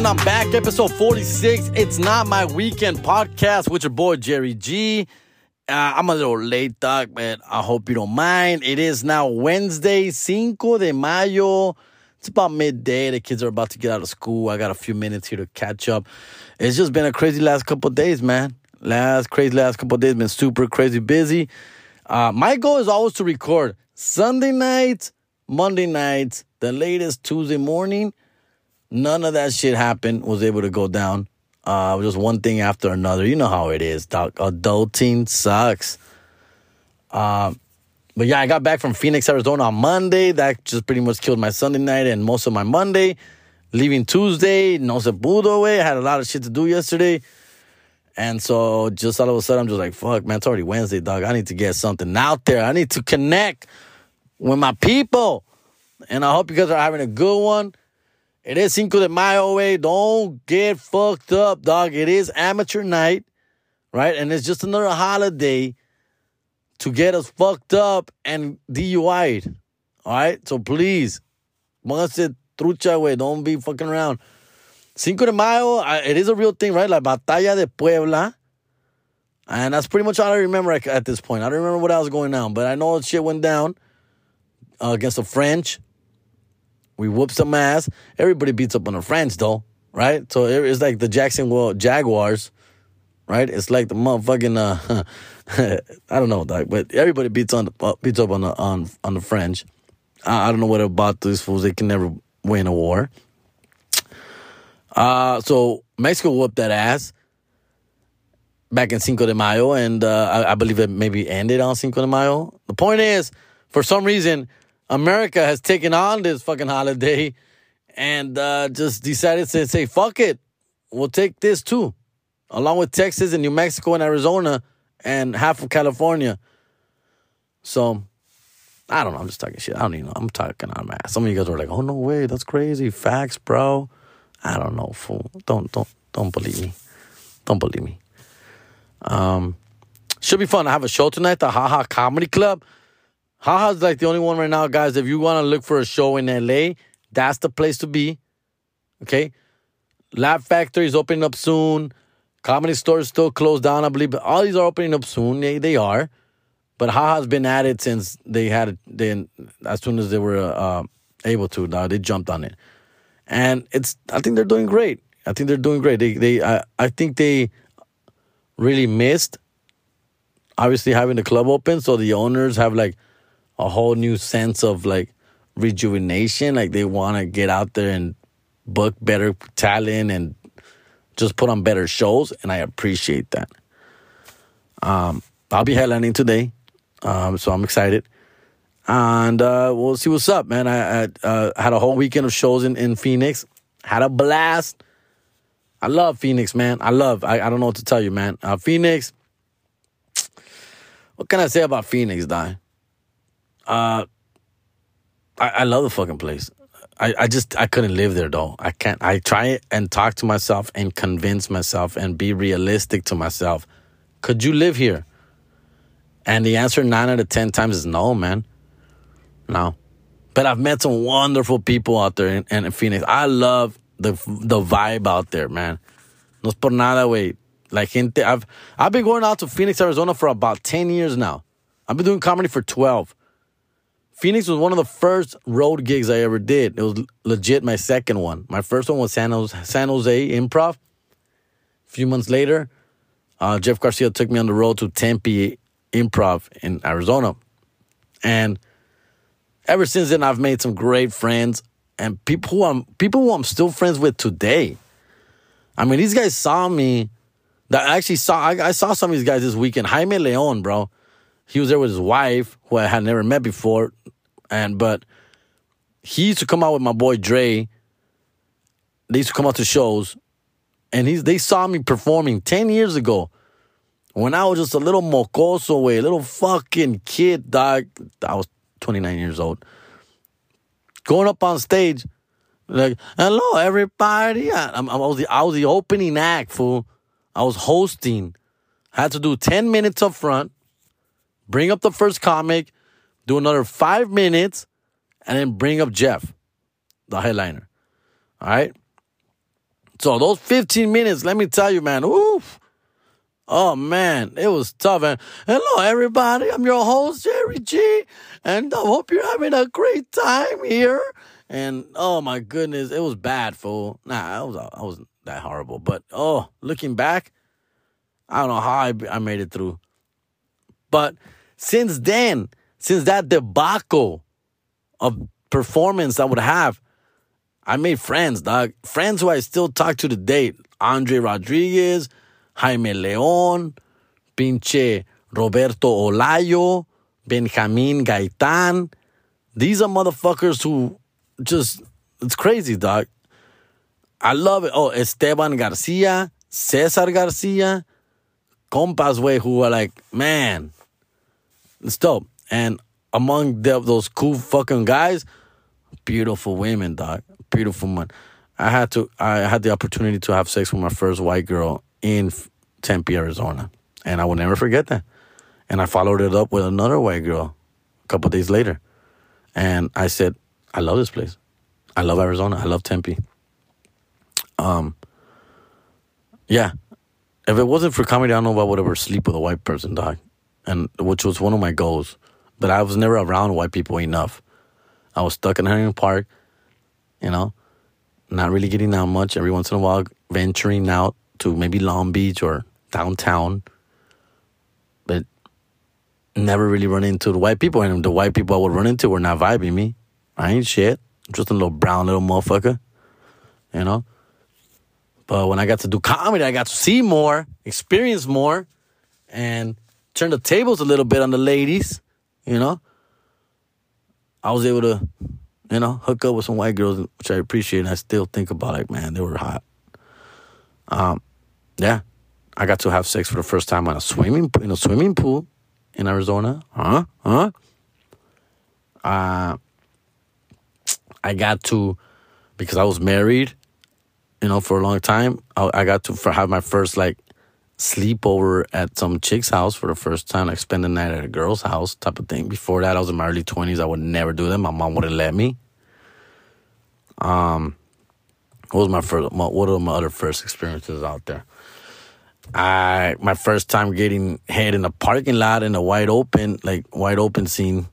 and I'm back, episode 46. It's not my weekend podcast with your boy Jerry G. Uh, I'm a little late, dog, but I hope you don't mind. It is now Wednesday, Cinco de Mayo. It's about midday. The kids are about to get out of school. I got a few minutes here to catch up. It's just been a crazy last couple days, man. Last crazy last couple days been super crazy busy. Uh, my goal is always to record Sunday nights, Monday nights, the latest Tuesday morning. None of that shit happened. Was able to go down. Uh, just one thing after another. You know how it is, dog. Adulting sucks. Uh, but yeah, I got back from Phoenix, Arizona on Monday. That just pretty much killed my Sunday night and most of my Monday. Leaving Tuesday, no se pudo way. I had a lot of shit to do yesterday. And so just all of a sudden, I'm just like, fuck, man, it's already Wednesday, dog. I need to get something out there. I need to connect with my people. And I hope you guys are having a good one. It is Cinco de Mayo way. Don't get fucked up, dog. It is amateur night, right? And it's just another holiday to get us fucked up and DUI'd. All right? So please, póngase trucha, way. Don't be fucking around. Cinco de Mayo, it is a real thing, right? Like Batalla de Puebla. And that's pretty much all I remember at this point. I don't remember what else was going on, but I know shit went down uh, against the French. We whooped some ass. Everybody beats up on the French, though, right? So it's like the Jacksonville Jaguars, right? It's like the motherfucking uh, I don't know, dog, but everybody beats on the, uh, beats up on the on on the French. I, I don't know what about these fools. They can never win a war. Uh, so Mexico whooped that ass back in Cinco de Mayo, and uh, I, I, believe it maybe ended on Cinco de Mayo. The point is, for some reason, America has taken on this fucking holiday and uh, just decided to say, fuck it, we'll take this too, along with Texas and New Mexico and Arizona and half of California. So, I don't know. I'm just talking shit. I don't even know. I'm talking on my ass. Some of you guys were like, "Oh no way, that's crazy." Facts, bro. I don't know, fool. Don't don't don't believe me. Don't believe me. Um, should be fun. I have a show tonight, the Haha Comedy Club. Haha's like the only one right now, guys. If you want to look for a show in LA, that's the place to be. Okay. Laugh Factory is opening up soon. Comedy Store is still closed down, I believe. But all these are opening up soon. They, they are. But Haha's been at it since they had. Then as soon as they were uh, able to, now they jumped on it and it's I think they're doing great. I think they're doing great. They they I, I think they really missed obviously having the club open, so the owners have like a whole new sense of like rejuvenation. Like they want to get out there and book better talent and just put on better shows, and I appreciate that. Um, I'll be headlining today, um, so I'm excited and uh, we'll see what's up, man. I, I uh, had a whole weekend of shows in, in Phoenix. Had a blast. I love Phoenix, man. I love. I, I don't know what to tell you, man. Uh, Phoenix. What can I say about Phoenix, Die? Uh, I, I love the fucking place. I, I just I couldn't live there though. I can't. I try and talk to myself and convince myself and be realistic to myself. Could you live here? And the answer nine out of ten times is no, man. No. But I've met some wonderful people out there in, in Phoenix. I love the the vibe out there, man. No por nada, way. Like gente, I've I've been going out to Phoenix, Arizona for about 10 years now. I've been doing comedy for 12. Phoenix was one of the first road gigs I ever did. It was legit my second one. My first one was San Jose, San Jose Improv. A few months later, uh, Jeff Garcia took me on the road to Tempe Improv in Arizona. And ever since then, I've made some great friends and people who I'm people who I'm still friends with today. I mean, these guys saw me. That I actually saw. I, I saw some of these guys this weekend. Jaime Leon, bro. He was there with his wife, who I had never met before, and but he used to come out with my boy Dre. They used to come out to shows, and he's they saw me performing ten years ago when I was just a little mocoso, way, a little fucking kid, dog. I was 29 years old. Going up on stage, like, hello, everybody. I, I, was the, I was the opening act, fool. I was hosting. I had to do 10 minutes up front, bring up the first comic, do another five minutes, and then bring up Jeff, the headliner. All right? So those 15 minutes, let me tell you, man, oof. Oh man, it was tough. And hello, everybody. I'm your host, Jerry G, and I hope you're having a great time here. And oh my goodness, it was bad, fool. Nah, I was I wasn't that horrible, but oh, looking back, I don't know how I, I made it through. But since then, since that debacle of performance I would have, I made friends, dog. Friends who I still talk to today. Andre Rodriguez, Jaime Leon, pinche Roberto Olayo, Benjamin Gaitan. These are motherfuckers who just, it's crazy, dog. I love it. Oh, Esteban Garcia, Cesar Garcia, compas, way, who are like, man, it's dope. And among the, those cool fucking guys, beautiful women, dog. Beautiful women. I had to, I had the opportunity to have sex with my first white girl in Tempe, Arizona. And I will never forget that. And I followed it up with another white girl a couple days later. And I said, I love this place. I love Arizona. I love Tempe. Um, yeah. If it wasn't for comedy, I don't know if I would ever sleep with a white person, dog. And which was one of my goals. But I was never around white people enough. I was stuck in Huntington Park, you know, not really getting out much. Every once in a while, venturing out to maybe Long Beach or downtown, but never really run into the white people. And the white people I would run into were not vibing me. I ain't shit. I'm just a little brown little motherfucker, you know. But when I got to do comedy, I got to see more, experience more, and turn the tables a little bit on the ladies, you know. I was able to, you know, hook up with some white girls, which I appreciate. And I still think about like, man, they were hot. Um, yeah, I got to have sex for the first time on a swimming in a swimming pool in Arizona. Huh? Huh? Uh, I got to because I was married, you know, for a long time. I, I got to for, have my first like sleepover at some chick's house for the first time, like spend the night at a girl's house type of thing. Before that, I was in my early twenties. I would never do that. My mom wouldn't let me. Um, what was my first? My, what are my other first experiences out there? I my first time getting head in a parking lot in a wide open, like wide open scene,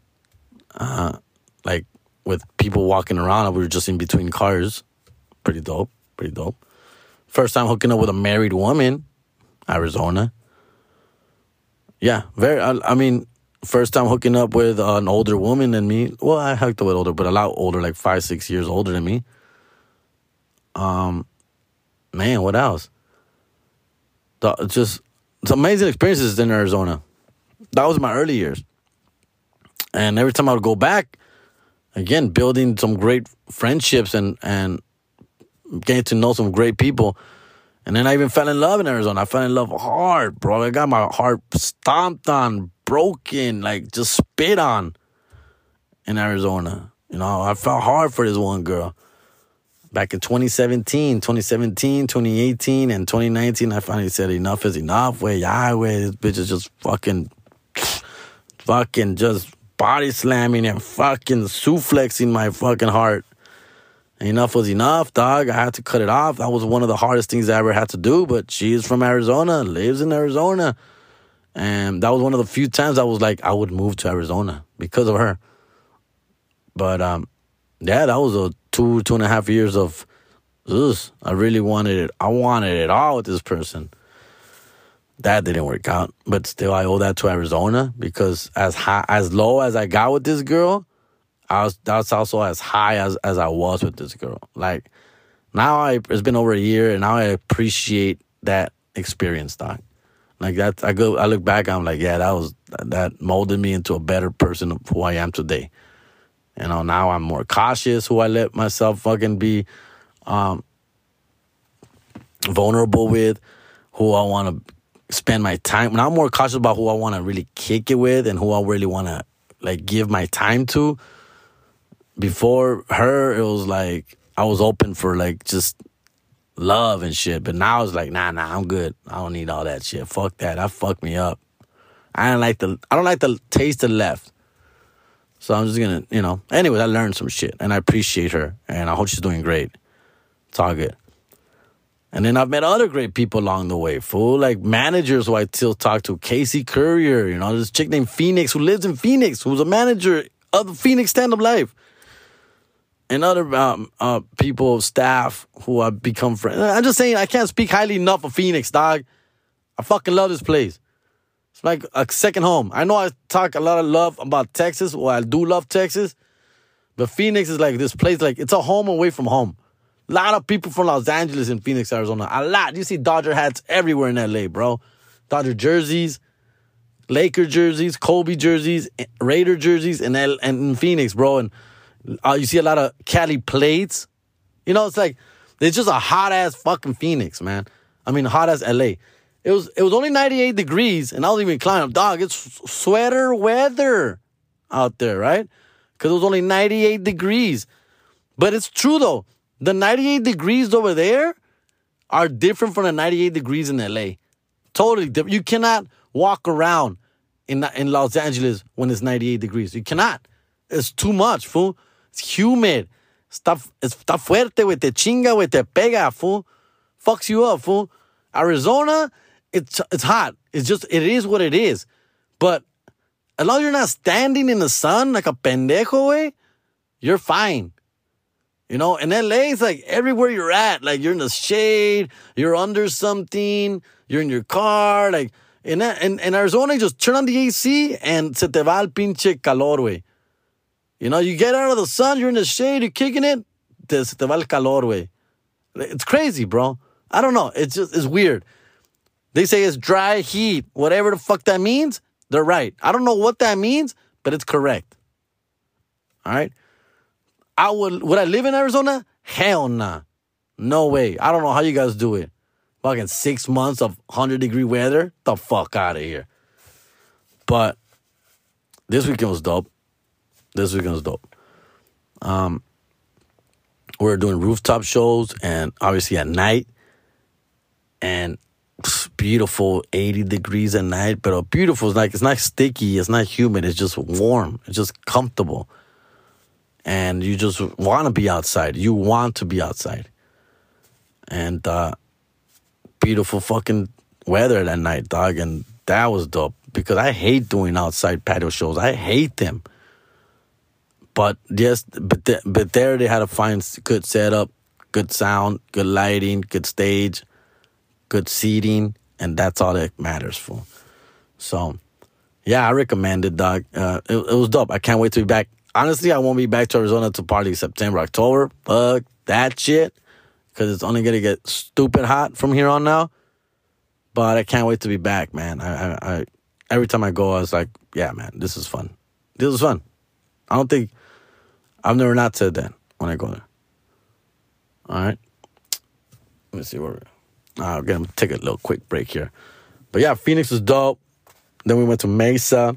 uh, like with people walking around. We were just in between cars. Pretty dope. Pretty dope. First time hooking up with a married woman, Arizona. Yeah, very. I, I mean, first time hooking up with an older woman than me. Well, I hooked up with older, but a lot older, like five, six years older than me. Um, man, what else? The, just it's amazing experiences in Arizona. That was my early years, and every time I would go back, again building some great friendships and and getting to know some great people. And then I even fell in love in Arizona. I fell in love hard, bro. I got my heart stomped on, broken, like just spit on in Arizona. You know, I felt hard for this one girl back in 2017, 2017, 2018, and 2019, I finally said enough is enough. Way, yeah, way, this bitch is just fucking, fucking just body slamming and fucking suplexing my fucking heart. Enough was enough, dog. I had to cut it off. That was one of the hardest things I ever had to do. But she is from Arizona, lives in Arizona. And that was one of the few times I was like, I would move to Arizona because of her. But um, yeah, that was a two, two and a half years of this. I really wanted it. I wanted it all with this person. That didn't work out, but still, I owe that to Arizona because as high, as low as I got with this girl, I was that's also as high as as I was with this girl. Like now, I it's been over a year, and now I appreciate that experience, doc. Like that, I go, I look back, I'm like, yeah, that was that molded me into a better person of who I am today. You know, now I'm more cautious who I let myself fucking be um, vulnerable with, who I want to spend my time. Now I'm more cautious about who I want to really kick it with and who I really want to like give my time to. Before her, it was like I was open for like just love and shit. But now it's like, nah, nah, I'm good. I don't need all that shit. Fuck that. That fucked me up. I don't like the I don't like the taste of left. So I'm just gonna, you know. Anyways, I learned some shit, and I appreciate her, and I hope she's doing great. It's all good. And then I've met other great people along the way, fool. Like managers who I still talk to. Casey Courier, you know, this chick named Phoenix who lives in Phoenix, who's a manager of the Phoenix Stand Up Live. And other um, uh, people, staff who I've become friends. I'm just saying, I can't speak highly enough of Phoenix, dog. I fucking love this place. It's like a second home. I know I talk a lot of love about Texas, or I do love Texas, but Phoenix is like this place, like it's a home away from home. A lot of people from Los Angeles and Phoenix, Arizona. A lot. You see Dodger hats everywhere in LA, bro. Dodger jerseys, Laker jerseys, Kobe jerseys, Raider jerseys, and in Phoenix, bro. And uh, you see a lot of Cali plates. You know, it's like it's just a hot ass fucking Phoenix, man. I mean, hot ass LA. It was it was only 98 degrees, and I was even climbing. Dog, it's sweater weather out there, right? Because it was only 98 degrees. But it's true though. The 98 degrees over there are different from the 98 degrees in LA. Totally different. You cannot walk around in in Los Angeles when it's 98 degrees. You cannot. It's too much, fool. It's humid. Está, está fuerte, güey. Te chinga, güey. Te pega, fool. Fucks you up, fool. Arizona, it's it's hot. It's just it is what it is. But as long as you're not standing in the sun like a pendejo, way, you're fine. You know, in LA, it's like everywhere you're at, like you're in the shade, you're under something, you're in your car, like in in, in Arizona, you just turn on the AC and se te va el pinche calor, way. You know, you get out of the sun, you're in the shade, you're kicking it, te, te va el calor, way. It's crazy, bro. I don't know. It's just it's weird. They say it's dry heat, whatever the fuck that means. They're right. I don't know what that means, but it's correct. All right. I would would I live in Arizona? Hell nah. No way. I don't know how you guys do it. Fucking six months of 100 degree weather? The fuck out of here. But this weekend was dope. This weekend was dope. Um, we are doing rooftop shows and obviously at night. And beautiful 80 degrees at night, but beautiful is like it's not sticky, it's not humid, it's just warm, it's just comfortable. And you just want to be outside. You want to be outside. And uh beautiful fucking weather that night, dog, and that was dope because I hate doing outside patio shows. I hate them. But yes, but the, but there they had to find good setup, good sound, good lighting, good stage, good seating, and that's all that matters for. So, yeah, I recommend it, dog. Uh, it, it was dope. I can't wait to be back. Honestly, I won't be back to Arizona to party September, October. Fuck that shit, because it's only gonna get stupid hot from here on now. But I can't wait to be back, man. I, I, I every time I go, I was like, yeah, man, this is fun. This is fun. I don't think I've never not said that when I go there. All right. Let me see where we're. Uh, we're gonna take a little quick break here. But yeah, Phoenix was dope. Then we went to Mesa.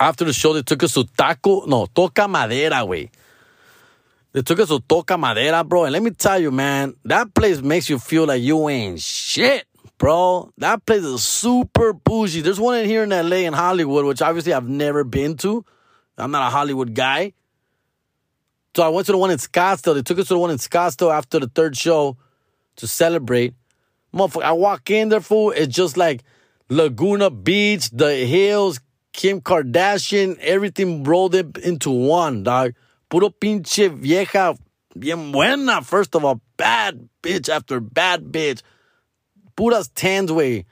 After the show, they took us to Taco, no, Toca Madera, way. They took us to Toca Madera, bro. And let me tell you, man, that place makes you feel like you ain't shit, bro. That place is super bougie. There's one in here in LA in Hollywood, which obviously I've never been to. I'm not a Hollywood guy. So I went to the one in Scottsdale. They took us to the one in Scottsdale after the third show to celebrate. Motherfucker, I walk in there, fool. It's just like Laguna Beach, the hills, Kim Kardashian, everything rolled up into one, dog. Puro pinche vieja, bien buena, first of all. Bad bitch after bad bitch. Puras tens way.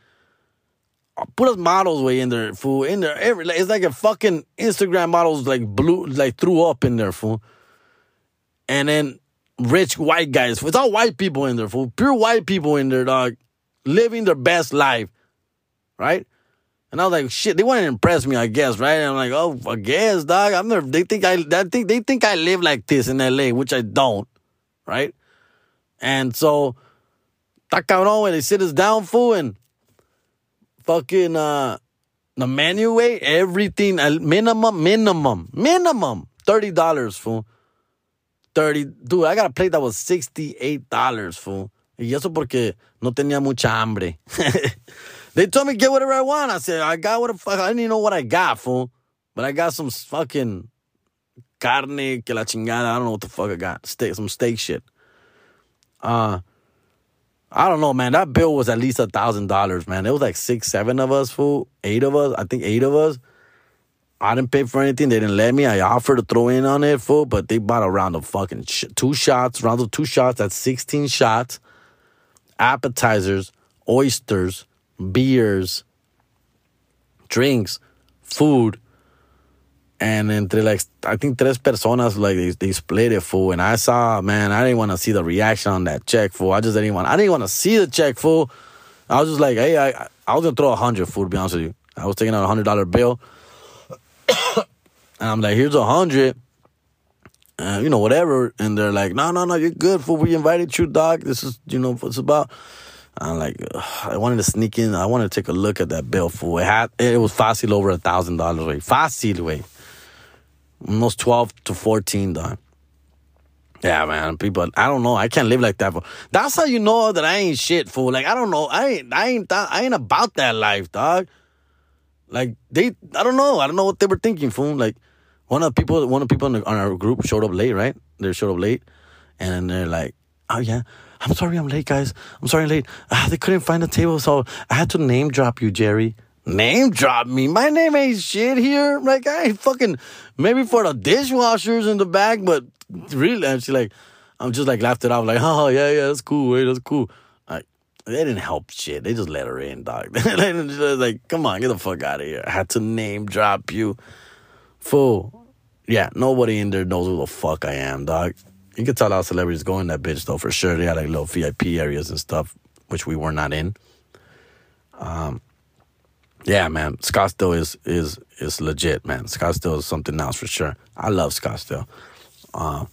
Puras models way in there, fool. In there, every it's like a fucking Instagram models like blue, like threw up in there, fool and then rich white guys. It's all white people in there, fool. Pure white people in there, dog, living their best life, right? And I was like, shit, they want to impress me, I guess, right? And I'm like, oh, I guess, dog. I'm never. They think I, I think they think I live like this in LA, which I don't, right? And so, está cabrón when they sit us down, fool, and fucking uh, the menu way, everything, minimum, minimum, minimum, thirty dollars, fool 30. Dude, I got a plate that was $68, fool. Y eso porque no tenía mucha hambre. they told me get whatever I want. I said, I got what the fuck. I didn't even know what I got, fool. But I got some fucking carne que la chingada. I don't know what the fuck I got. Steak, some steak shit. Uh, I don't know, man. That bill was at least a thousand dollars, man. It was like six, seven of us, fool. Eight of us. I think eight of us. I didn't pay for anything. They didn't let me. I offered to throw in on it, fool, but they bought a round of fucking sh- two shots, round of two shots. That's 16 shots, appetizers, oysters, beers, drinks, food. And entre like, I think tres personas, like they, they split it, fool. And I saw, man, I didn't want to see the reaction on that check, fool. I just didn't want, I didn't want to see the check, fool. I was just like, hey, I, I was going to throw a hundred, fool, to be honest with you. I was taking out a hundred dollar bill. And I'm like, here's a hundred. Uh, you know, whatever. And they're like, no, no, no, you're good. For we invited you, dog. This is, you know, what it's about. I'm like, I wanted to sneak in. I wanted to take a look at that bill. For it had, it was fácil over a thousand dollars. Way fácil, way. Almost twelve to fourteen, dog. Yeah, man. People, I don't know. I can't live like that. Fool. That's how you know that I ain't shit, fool. Like I don't know. I ain't. I ain't. I ain't about that life, dog. Like they, I don't know. I don't know what they were thinking, fool. Like one of the people, one of the people the, on our group showed up late, right? They showed up late, and they're like, "Oh yeah, I'm sorry, I'm late, guys. I'm sorry, I'm late. Ah, they couldn't find the table, so I had to name drop you, Jerry." Name drop me. My name ain't shit here. Like I ain't fucking maybe for the dishwashers in the back, but really, and she like, I'm just like laughed it off, like, oh yeah, yeah, that's cool, wait, that's cool. Like they didn't help shit. They just let her in, dog. like, come on, get the fuck out of here. I had to name drop you. Fool. Yeah, nobody in there knows who the fuck I am, dog. You can tell how celebrities go in that bitch though, for sure. They had like little VIP areas and stuff, which we were not in. Um yeah, man, Scottsdale is is is legit, man. Scottsdale is something else for sure. I love Scottsdale. Um,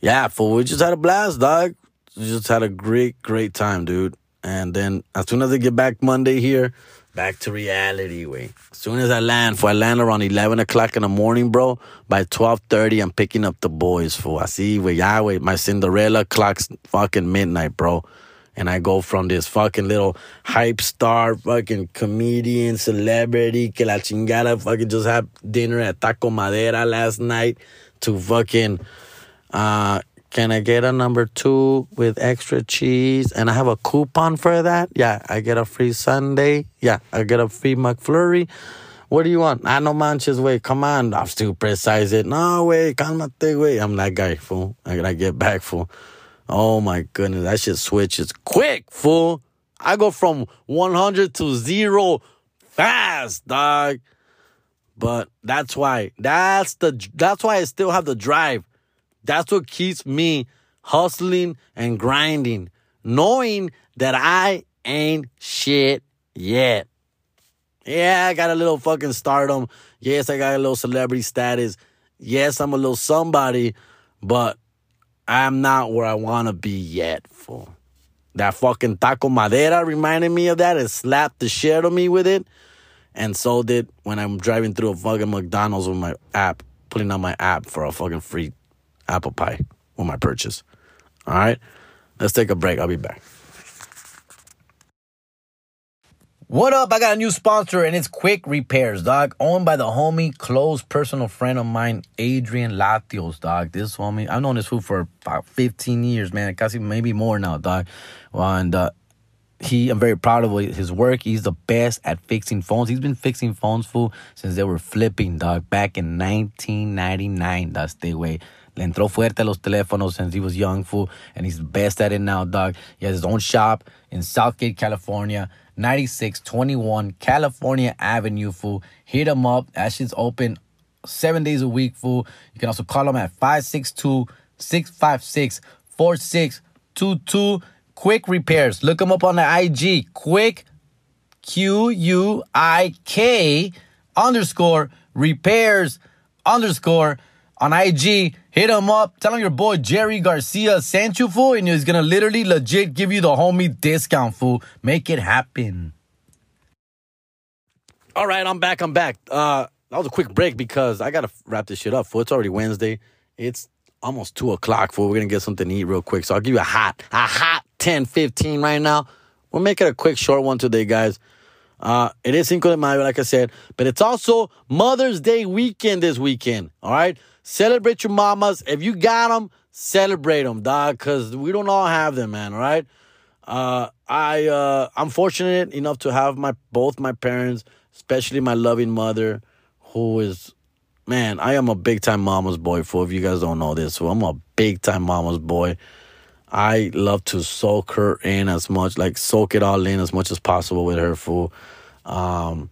yeah, fool, we just had a blast, dog. We just had a great, great time, dude. And then as soon as I get back Monday here, back to reality, way. As soon as I land, for I land around eleven o'clock in the morning, bro. By twelve thirty, I'm picking up the boys, fool. I see, yeah, wait, my Cinderella clock's fucking midnight, bro and I go from this fucking little hype star, fucking comedian, celebrity, que la chingada, fucking just had dinner at Taco Madera last night, to fucking, uh, can I get a number two with extra cheese? And I have a coupon for that. Yeah, I get a free sundae. Yeah, I get a free McFlurry. What do you want? I no manches, wait, come on. I have to precise it. No, wait, calmate, wait. I'm that guy, fool. I gotta get back, fool. Oh my goodness, that shit switches quick, fool. I go from 100 to zero fast, dog. But that's why. That's the that's why I still have the drive. That's what keeps me hustling and grinding, knowing that I ain't shit yet. Yeah, I got a little fucking stardom. Yes, I got a little celebrity status. Yes, I'm a little somebody, but I'm not where I want to be yet, fool. That fucking Taco Madera reminded me of that. It slapped the shit on me with it. And so did when I'm driving through a fucking McDonald's with my app, putting on my app for a fucking free apple pie with my purchase. All right? Let's take a break. I'll be back. What up? I got a new sponsor and it's Quick Repairs, dog. Owned by the homie, close personal friend of mine, Adrian Latios, dog. This homie, I've known this fool for about 15 years, man. Casi maybe more now, dog. And uh, he, I'm very proud of his work. He's the best at fixing phones. He's been fixing phones, fool, since they were flipping, dog, back in 1999. That's the way. Le entró fuerte a los teléfonos since he was young, fool, and he's best at it now, dog. He has his own shop in Southgate, California. 9621 California Avenue, fool. Hit him up. That shit's open seven days a week, fool. You can also call him at 562 656 4622. Quick Repairs. Look him up on the IG. Quick, Q U I K underscore repairs underscore on IG. Hit him up. Tell him your boy Jerry Garcia sent you, fool, and he's gonna literally legit give you the homie discount, fool. Make it happen. All right, I'm back. I'm back. Uh, that was a quick break because I gotta wrap this shit up, fool. It's already Wednesday. It's almost two o'clock, fool. We're gonna get something to eat real quick. So I'll give you a hot, a hot 10, 15 right now. We'll make it a quick, short one today, guys. Uh, it is Cinco de Mayo, like I said, but it's also Mother's Day weekend this weekend. All right. Celebrate your mamas. If you got them, celebrate them, dog, because we don't all have them, man, all right? Uh, I uh, I'm fortunate enough to have my both my parents, especially my loving mother, who is, man, I am a big time mama's boy. For if you guys don't know this, I'm a big time mama's boy. I love to soak her in as much, like soak it all in as much as possible with her fool. Um,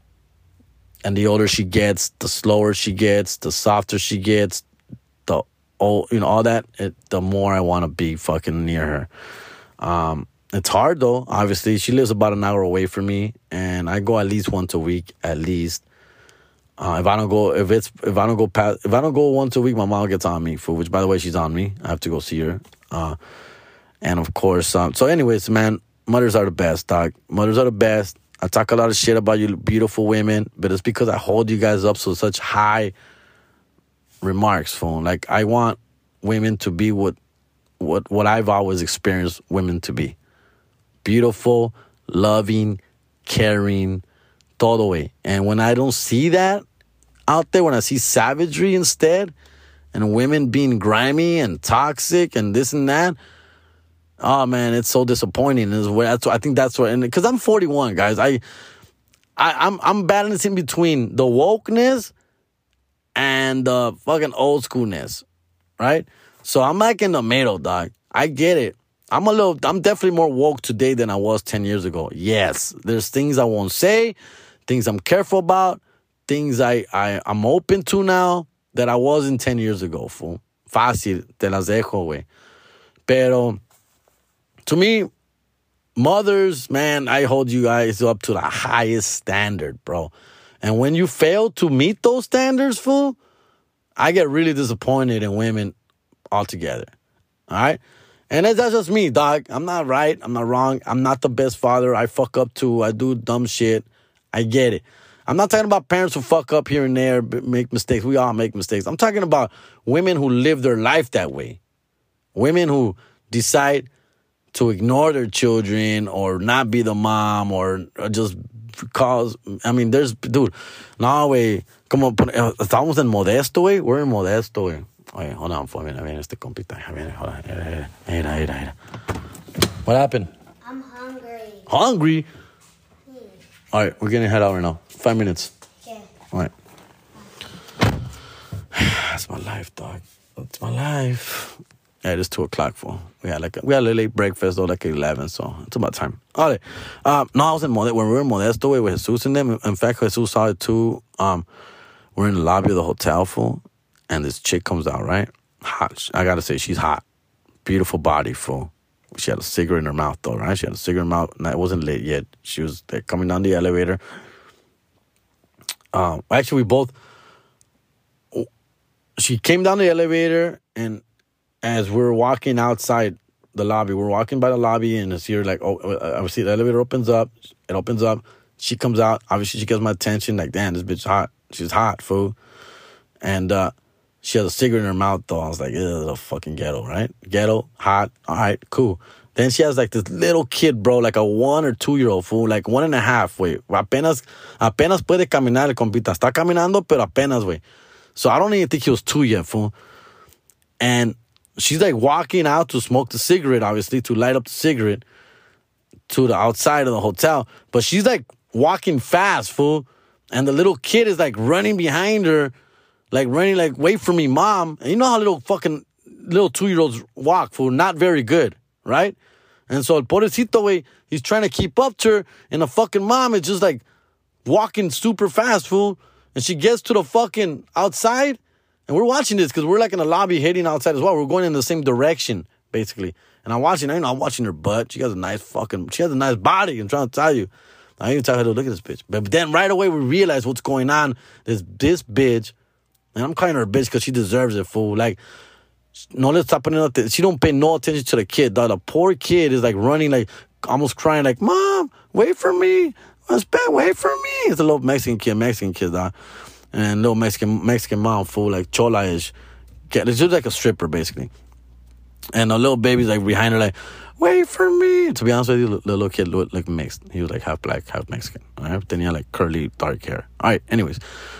and the older she gets, the slower she gets, the softer she gets, the oh, you know, all that. It, the more I want to be fucking near her. Um, it's hard though. Obviously, she lives about an hour away from me, and I go at least once a week, at least. Uh, if I don't go, if it's if I don't go past, if I don't go once a week, my mom gets on me for which, by the way, she's on me. I have to go see her. Uh, and of course, um, so anyways, man, mothers are the best, dog. Mothers are the best. I talk a lot of shit about you beautiful women, but it's because I hold you guys up so such high remarks, phone. Like I want women to be what what what I've always experienced women to be beautiful, loving, caring, todo way. And when I don't see that out there, when I see savagery instead, and women being grimy and toxic and this and that, oh man, it's so disappointing. Is what that's what I think that's what. And because I'm 41, guys, I, I I'm I'm balancing between the wokeness and the fucking old schoolness, right? So I'm like in the middle, dog. I get it. I'm a little, I'm definitely more woke today than I was 10 years ago. Yes, there's things I won't say, things I'm careful about, things I, I, I'm open to now that I wasn't 10 years ago, fool. Fácil, te las dejo, güey. Pero, to me, mothers, man, I hold you guys up to the highest standard, bro. And when you fail to meet those standards, fool, I get really disappointed in women altogether. All right? And that's just me, dog. I'm not right. I'm not wrong. I'm not the best father. I fuck up too. I do dumb shit. I get it. I'm not talking about parents who fuck up here and there, make mistakes. We all make mistakes. I'm talking about women who live their life that way. Women who decide to ignore their children or not be the mom or, just cause. I mean, there's, dude, no, way. Como, eh, estamos en Modesto, güey. We're in Modesto, güey. Oye, hold on for a minute. Viene este compita. Viene, hold on. Mira, mira, mira. What happened? I'm hungry. Hungry? Hmm. All right, we're gonna head out right now. Five minutes. Okay. All right. That's my life, dog. That's my life. Yeah, it is two o'clock for. We had like a, we had a late breakfast though, like eleven, so it's about time. All right. Um, no, I was in Modesto when we were in Modesto with Jesus and them. In fact, Jesus saw it too. Um, we're in the lobby of the hotel, full and this chick comes out, right? Hot. I gotta say, she's hot. Beautiful body, full. She had a cigarette in her mouth, though, right? She had a cigarette in her mouth, and it wasn't lit yet. She was like, coming down the elevator. Um, actually, we both. She came down the elevator, and as we are walking outside the lobby, we're walking by the lobby, and it's here like, oh, I see the elevator opens up. It opens up. She comes out. Obviously, she gets my attention. Like, damn, this bitch hot. She's hot, fool. And uh, she has a cigarette in her mouth, though. I was like, ugh, the fucking ghetto, right? Ghetto, hot, all right, cool. Then she has like this little kid, bro, like a one or two year old fool, like one and a half, güey. Apenas, apenas puede caminar el compita. Está caminando, pero apenas, güey. So I don't even think he was two yet, fool. And she's like walking out to smoke the cigarette, obviously, to light up the cigarette to the outside of the hotel. But she's like walking fast, fool. And the little kid is like running behind her like running like, wait for me, mom. And you know how little fucking little two year olds walk, for not very good, right? And so el pobrecito, way he's trying to keep up to her, and the fucking mom is just like walking super fast, fool. And she gets to the fucking outside, and we're watching this because we're like in the lobby heading outside as well. We're going in the same direction, basically. And I'm watching, I know I'm watching her butt. She has a nice fucking, she has a nice body. I'm trying to tell you. I even tell her to look at this bitch. But then right away we realize what's going on. This this bitch and I'm calling her a bitch because she deserves it, fool. Like, no le está poniendo atención. She don't pay no attention to the kid, dog. The poor kid is like running, like almost crying, like, Mom, wait for me. Wait for me. It's a little Mexican kid, Mexican kid, dog. And little Mexican Mexican mom, fool, like chola is. It's just like a stripper, basically. And the little baby's like behind her, like, wait for me. To be honest with you, the little kid looked like mixed. He was like half black, half Mexican. All right? Then he had like curly, dark hair. All right, anyways.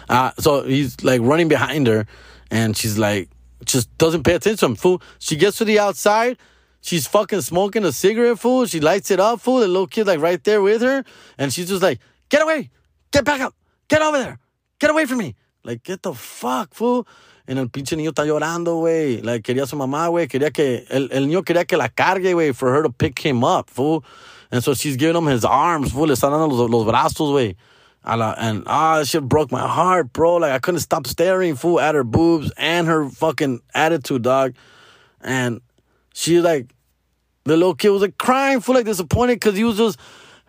Uh, so he's like running behind her, and she's like, just doesn't pay attention to him. Fool. She gets to the outside. she's fucking smoking a cigarette, fool. She lights it up, fool. The little kid like right there with her, and she's just like, "Get away, get back up, get over there, get away from me." Like, get the fuck, fool. En el pinche niño está llorando, güey. Like, quería su mamá, güey. Quería que, el, el niño quería que la cargue, güey, for her to pick him up, fool. And so she's giving him his arms, fool. Le está dando los, los brazos, güey. And, ah, that shit broke my heart, bro. Like, I couldn't stop staring, fool, at her boobs and her fucking attitude, dog. And she, like, the little kid was, like, crying, fool, like, disappointed because he was just,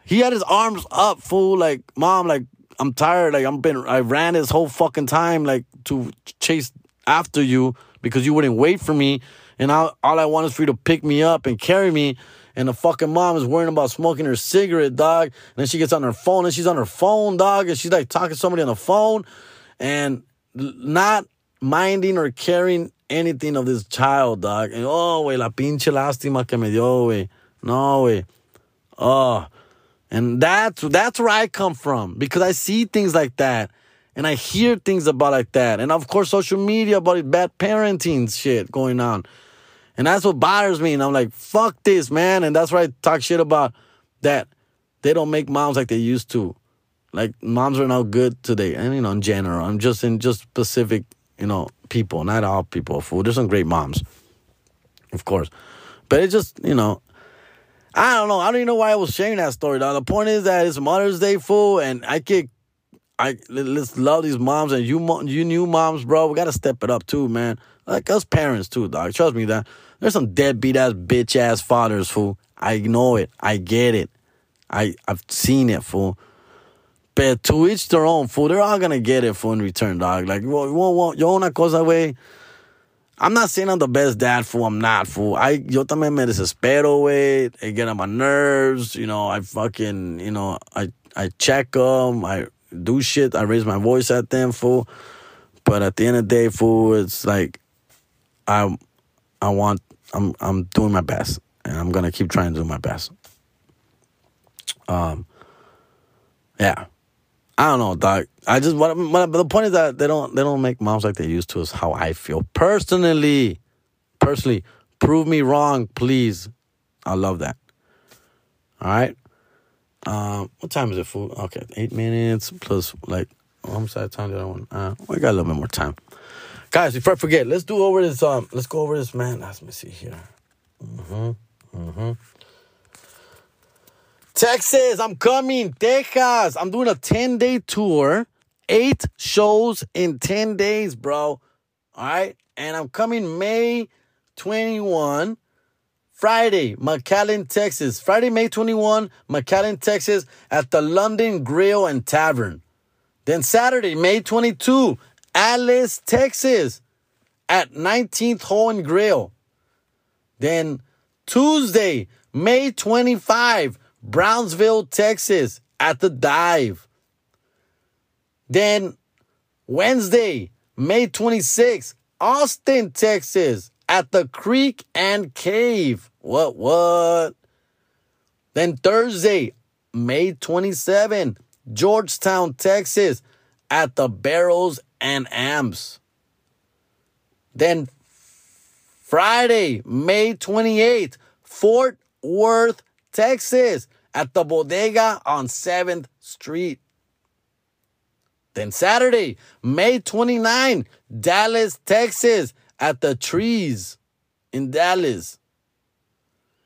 he had his arms up, fool. Like, mom, like, I'm tired. Like, I'm been, I ran this whole fucking time, like, to chase after you because you wouldn't wait for me. And all, all I want is for you to pick me up and carry me. And the fucking mom is worrying about smoking her cigarette, dog. And then she gets on her phone and she's on her phone, dog. And she's like talking to somebody on the phone and not minding or caring anything of this child, dog. And oh, güey, la pinche lástima que me dio, güey. No, güey. Oh. And that's that's where I come from because I see things like that and I hear things about like that. And of course, social media about it, bad parenting shit going on. And that's what bothers me. And I'm like, fuck this, man. And that's why I talk shit about that they don't make moms like they used to. Like moms are now good today. And you know, in general. I'm just in just specific, you know, people, not all people. Fool. There's some great moms. Of course. But it just, you know, I don't know. I don't even know why I was sharing that story. Though. The point is that it's Mother's Day, fool, and I get I let's love these moms and you you new moms, bro. We gotta step it up too, man. Like us parents too, dog. Trust me that there's some deadbeat ass bitch ass fathers, fool. I know it. I get it. I I've seen it, fool. But to each their own, fool. They're all gonna get it, fool, in return, dog. Like, well, well, yo una cosa, way. I'm not saying I'm the best dad, fool. I'm not, fool. I, yo también me desespero, way. I get on my nerves. You know, I fucking, you know, I, I check them. I do shit. I raise my voice at them, fool. But at the end of the day, fool, it's like I I want I'm I'm doing my best. And I'm gonna keep trying to do my best. Um yeah. I don't know, dog. I just what, what the point is that they don't they don't make moms like they used to is how I feel. Personally. Personally. Prove me wrong, please. I love that. All right. Um, what time is it, fool? Okay, eight minutes plus like how much time did I want? Uh, we got a little bit more time, guys. Before I forget, let's do over this. Um, let's go over this, man. Let me see here. Mm-hmm. Mm-hmm. Texas, I'm coming. Texas, I'm doing a ten day tour, eight shows in ten days, bro. All right, and I'm coming May twenty one Friday, McAllen, Texas. Friday, May 21, McAllen, Texas, at the London Grill and Tavern. Then Saturday, May 22, Alice, Texas, at 19th Hole and Grill. Then Tuesday, May 25, Brownsville, Texas, at the Dive. Then Wednesday, May 26, Austin, Texas, at the Creek and Cave. What, what? Then Thursday, May 27, Georgetown, Texas, at the Barrels and Amps. Then Friday, May 28th, Fort Worth, Texas, at the Bodega on 7th Street. Then Saturday, May 29, Dallas, Texas, at the trees in Dallas.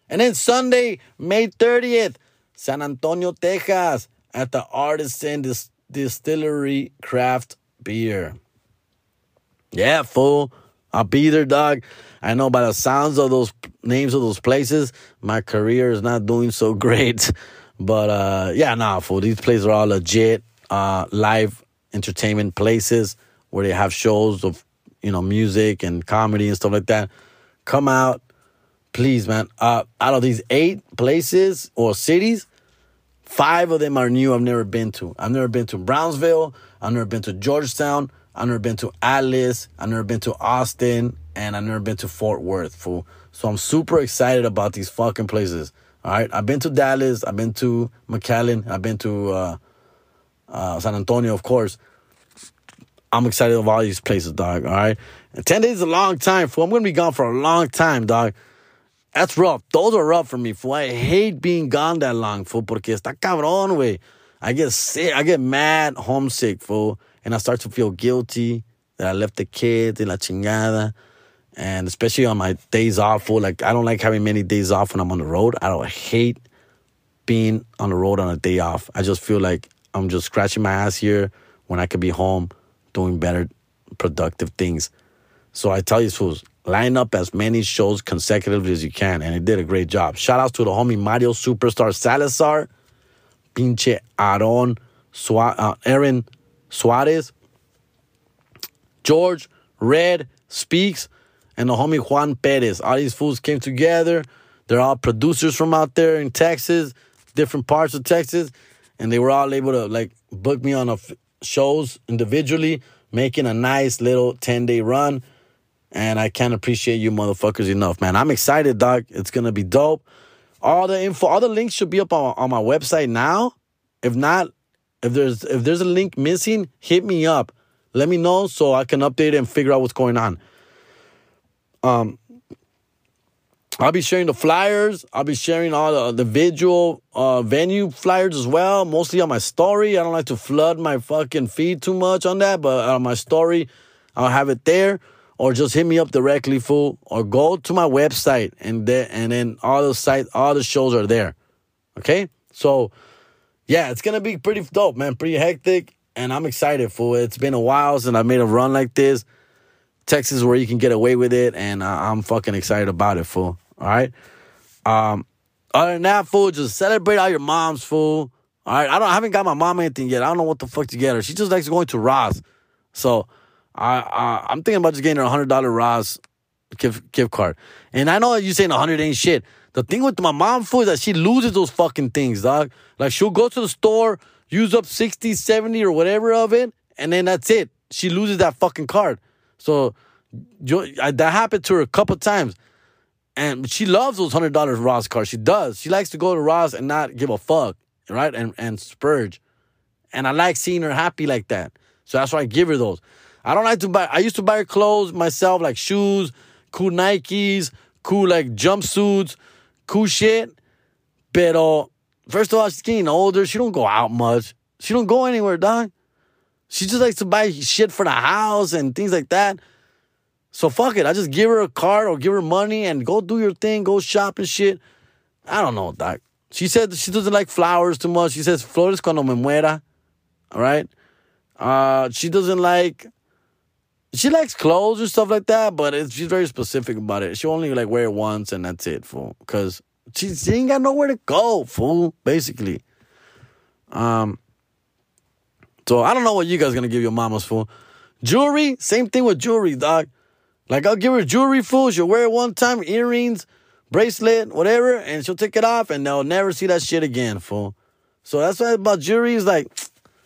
And then Sunday, May 30th, San Antonio, Texas, at the Artisan Dis- Distillery Craft Beer. Yeah, fool. I'll be there, dog. I know by the sounds of those names of those places, my career is not doing so great. But uh, yeah, nah, fool. These places are all legit, uh, live entertainment places where they have shows of you know, music and comedy and stuff like that, come out, please, man. Uh, out of these eight places or cities, five of them are new. I've never been to. I've never been to Brownsville. I've never been to Georgetown. I've never been to Alice. I've never been to Austin, and I've never been to Fort Worth. Fool. So I'm super excited about these fucking places. All right, I've been to Dallas. I've been to McAllen. I've been to uh, uh, San Antonio, of course. I'm excited of all these places, dog. All right. And 10 days is a long time, fool. I'm going to be gone for a long time, dog. That's rough. Those are rough for me, fool. I hate being gone that long, fool, porque está cabrón, güey. I get sick. I get mad, homesick, fool. And I start to feel guilty that I left the kids in la chingada. And especially on my days off, fool. Like, I don't like having many days off when I'm on the road. I don't hate being on the road on a day off. I just feel like I'm just scratching my ass here when I could be home doing better, productive things. So I tell you, fools, line up as many shows consecutively as you can. And it did a great job. Shout outs to the homie Mario Superstar Salazar, pinche Aaron, Sua- uh, Aaron Suarez, George, Red, Speaks, and the homie Juan Perez. All these fools came together. They're all producers from out there in Texas, different parts of Texas, and they were all able to like book me on a f- shows individually, making a nice little 10 day run. And I can't appreciate you motherfuckers enough, man. I'm excited, dog. It's gonna be dope. All the info, all the links should be up on, on my website now. If not, if there's if there's a link missing, hit me up. Let me know so I can update it and figure out what's going on. Um, I'll be sharing the flyers. I'll be sharing all the, the visual uh, venue flyers as well, mostly on my story. I don't like to flood my fucking feed too much on that, but on my story, I'll have it there. Or just hit me up directly, fool. Or go to my website and then and then all the site, all the shows are there. Okay, so yeah, it's gonna be pretty dope, man. Pretty hectic, and I'm excited, fool. it. It's been a while since I made a run like this. Texas, where you can get away with it, and I'm fucking excited about it, fool. All right. Um, other than that, fool, just celebrate all your moms, fool. All right. I don't. I haven't got my mom anything yet. I don't know what the fuck to get her. She just likes going to Ross, so I, I I'm thinking about just getting her a hundred dollar Ross gift gift card. And I know you saying a hundred ain't shit. The thing with my mom, food is that she loses those fucking things, dog. Like she'll go to the store, use up 60, 70 or whatever of it, and then that's it. She loses that fucking card. So that happened to her a couple times. And she loves those hundred dollars Ross cards. She does. She likes to go to Ross and not give a fuck, right? And and spurge. And I like seeing her happy like that. So that's why I give her those. I don't like to buy. I used to buy clothes myself, like shoes, cool Nikes, cool like jumpsuits, cool shit. Pero first of all, she's getting older. She don't go out much. She don't go anywhere, dog. She just likes to buy shit for the house and things like that. So fuck it. I just give her a card or give her money and go do your thing, go shop and shit. I don't know, doc. She said she doesn't like flowers too much. She says flores cuando me muera. All right. Uh, she doesn't like. She likes clothes and stuff like that, but it's, she's very specific about it. She only like wear it once and that's it, fool. Cause she, she ain't got nowhere to go, fool. Basically. Um. So I don't know what you guys gonna give your mamas, fool. Jewelry, same thing with jewelry, dog. Like I'll give her jewelry, fool. She'll wear it one time, earrings, bracelet, whatever, and she'll take it off, and they'll never see that shit again, fool. So that's why about jewelry is like,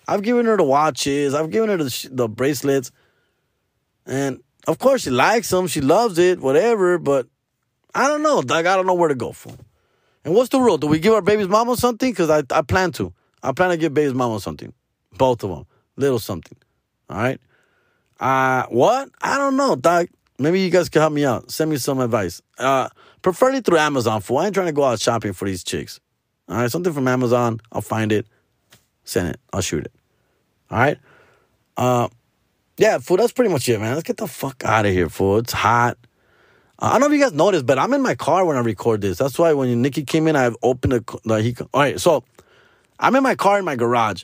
I've given her the watches, I've given her the the bracelets, and of course she likes them, she loves it, whatever. But I don't know, dog. I don't know where to go, fool. And what's the rule? Do we give our baby's mama something? Because I I plan to. I plan to give baby's mama something, both of them, little something. All right. Uh, what? I don't know, Doc. Maybe you guys can help me out. Send me some advice. Uh, preferably through Amazon. For I ain't trying to go out shopping for these chicks. All right, something from Amazon. I'll find it, send it. I'll shoot it. All right. Uh, yeah, fool. That's pretty much it, man. Let's get the fuck out of here, fool. It's hot. I don't know if you guys noticed, but I'm in my car when I record this. That's why when Nikki came in, I've opened the. the he, all right, so I'm in my car in my garage.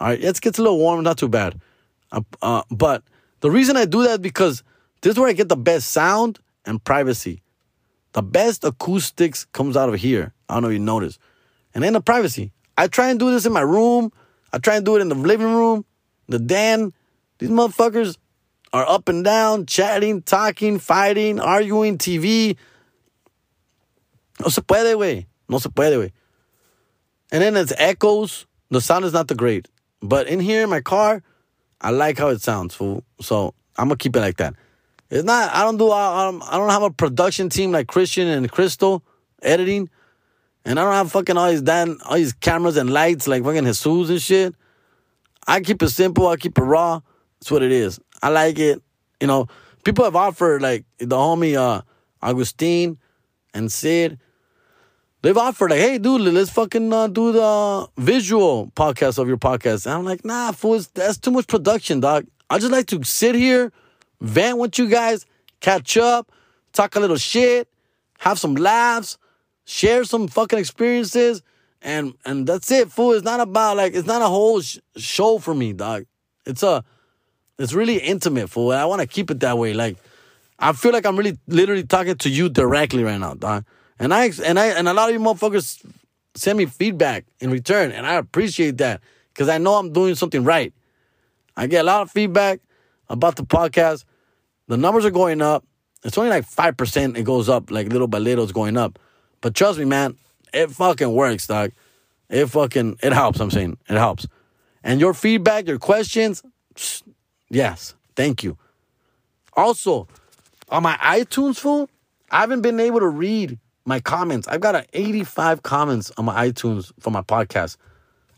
All right, it gets a little warm, not too bad. Uh, uh, but the reason I do that because this is where I get the best sound and privacy. The best acoustics comes out of here. I don't know if you noticed. And then the privacy. I try and do this in my room. I try and do it in the living room, the den. These motherfuckers are up and down, chatting, talking, fighting, arguing, TV. No se puede, güey. No se puede, güey. And then it's echoes. The sound is not the great. But in here in my car, I like how it sounds, fool. So I'm gonna keep it like that. It's not. I don't do. I don't, I don't have a production team like Christian and Crystal editing, and I don't have fucking all these damn all these cameras and lights like fucking Jesus and shit. I keep it simple. I keep it raw. That's what it is. I like it. You know, people have offered like the homie uh Augustine and Sid, they've offered like, hey, dude, let's fucking uh, do the visual podcast of your podcast. And I'm like, nah, fool, that's too much production, dog. I just like to sit here, vent with you guys, catch up, talk a little shit, have some laughs, share some fucking experiences, and and that's it, fool. It's not about like it's not a whole sh- show for me, dog. It's a, it's really intimate, fool. I want to keep it that way. Like, I feel like I'm really literally talking to you directly right now, dog. And I and I and a lot of you motherfuckers send me feedback in return, and I appreciate that because I know I'm doing something right. I get a lot of feedback about the podcast. The numbers are going up. It's only like 5%. It goes up, like little by little, it's going up. But trust me, man, it fucking works, dog. It fucking, it helps, I'm saying. It helps. And your feedback, your questions, yes, thank you. Also, on my iTunes, fool, I haven't been able to read my comments. I've got an 85 comments on my iTunes for my podcast.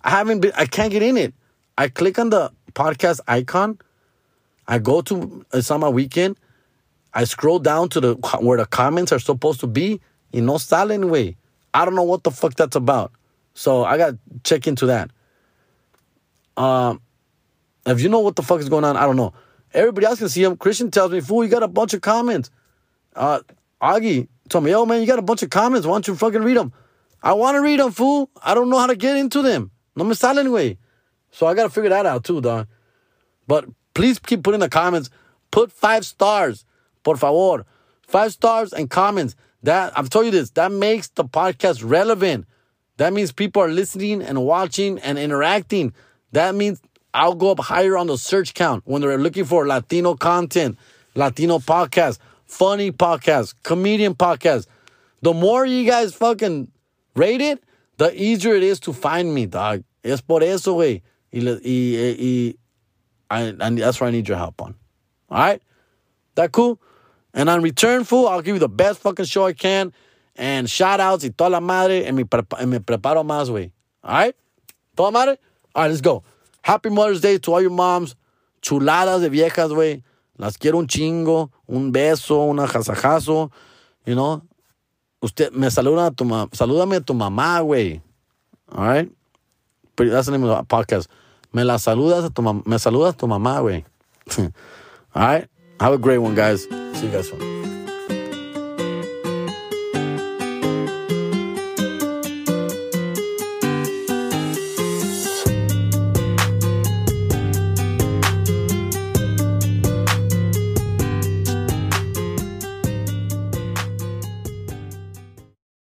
I haven't been, I can't get in it. I click on the podcast icon. I go to it's on my weekend. I scroll down to the where the comments are supposed to be. You know, style anyway. I don't know what the fuck that's about. So I got to check into that. Um, if you know what the fuck is going on, I don't know. Everybody else can see him. Christian tells me, fool, you got a bunch of comments. Uh, Augie told me, yo, man, you got a bunch of comments. Why don't you fucking read them? I want to read them, fool. I don't know how to get into them. No me anyway. So I got to figure that out too, dog. But please keep putting the comments. Put five stars, por favor. Five stars and comments. That I've told you this. That makes the podcast relevant. That means people are listening and watching and interacting. That means I'll go up higher on the search count when they're looking for Latino content, Latino podcast, funny podcast, comedian podcast. The more you guys fucking rate it, the easier it is to find me, dog. Es por eso, güey. Y, y, y I, and that's where I need your help on. All right? That cool? And on return, fool, I'll give you the best fucking show I can. And shout outs y toda la madre. And me, prepa- and me preparo más, güey. All right? Toda madre? All right, let's go. Happy Mother's Day to all your moms. Chuladas de viejas, güey. Las quiero un chingo. Un beso, una jasajazo. You know? Usted me saluda a tu mamá. Salúdame a tu mamá, güey. All right? That's the name of the podcast. Me la saludas a tu mamá. Me saludas a tu mamá, güey. All right? Have a great one, guys. See you guys soon.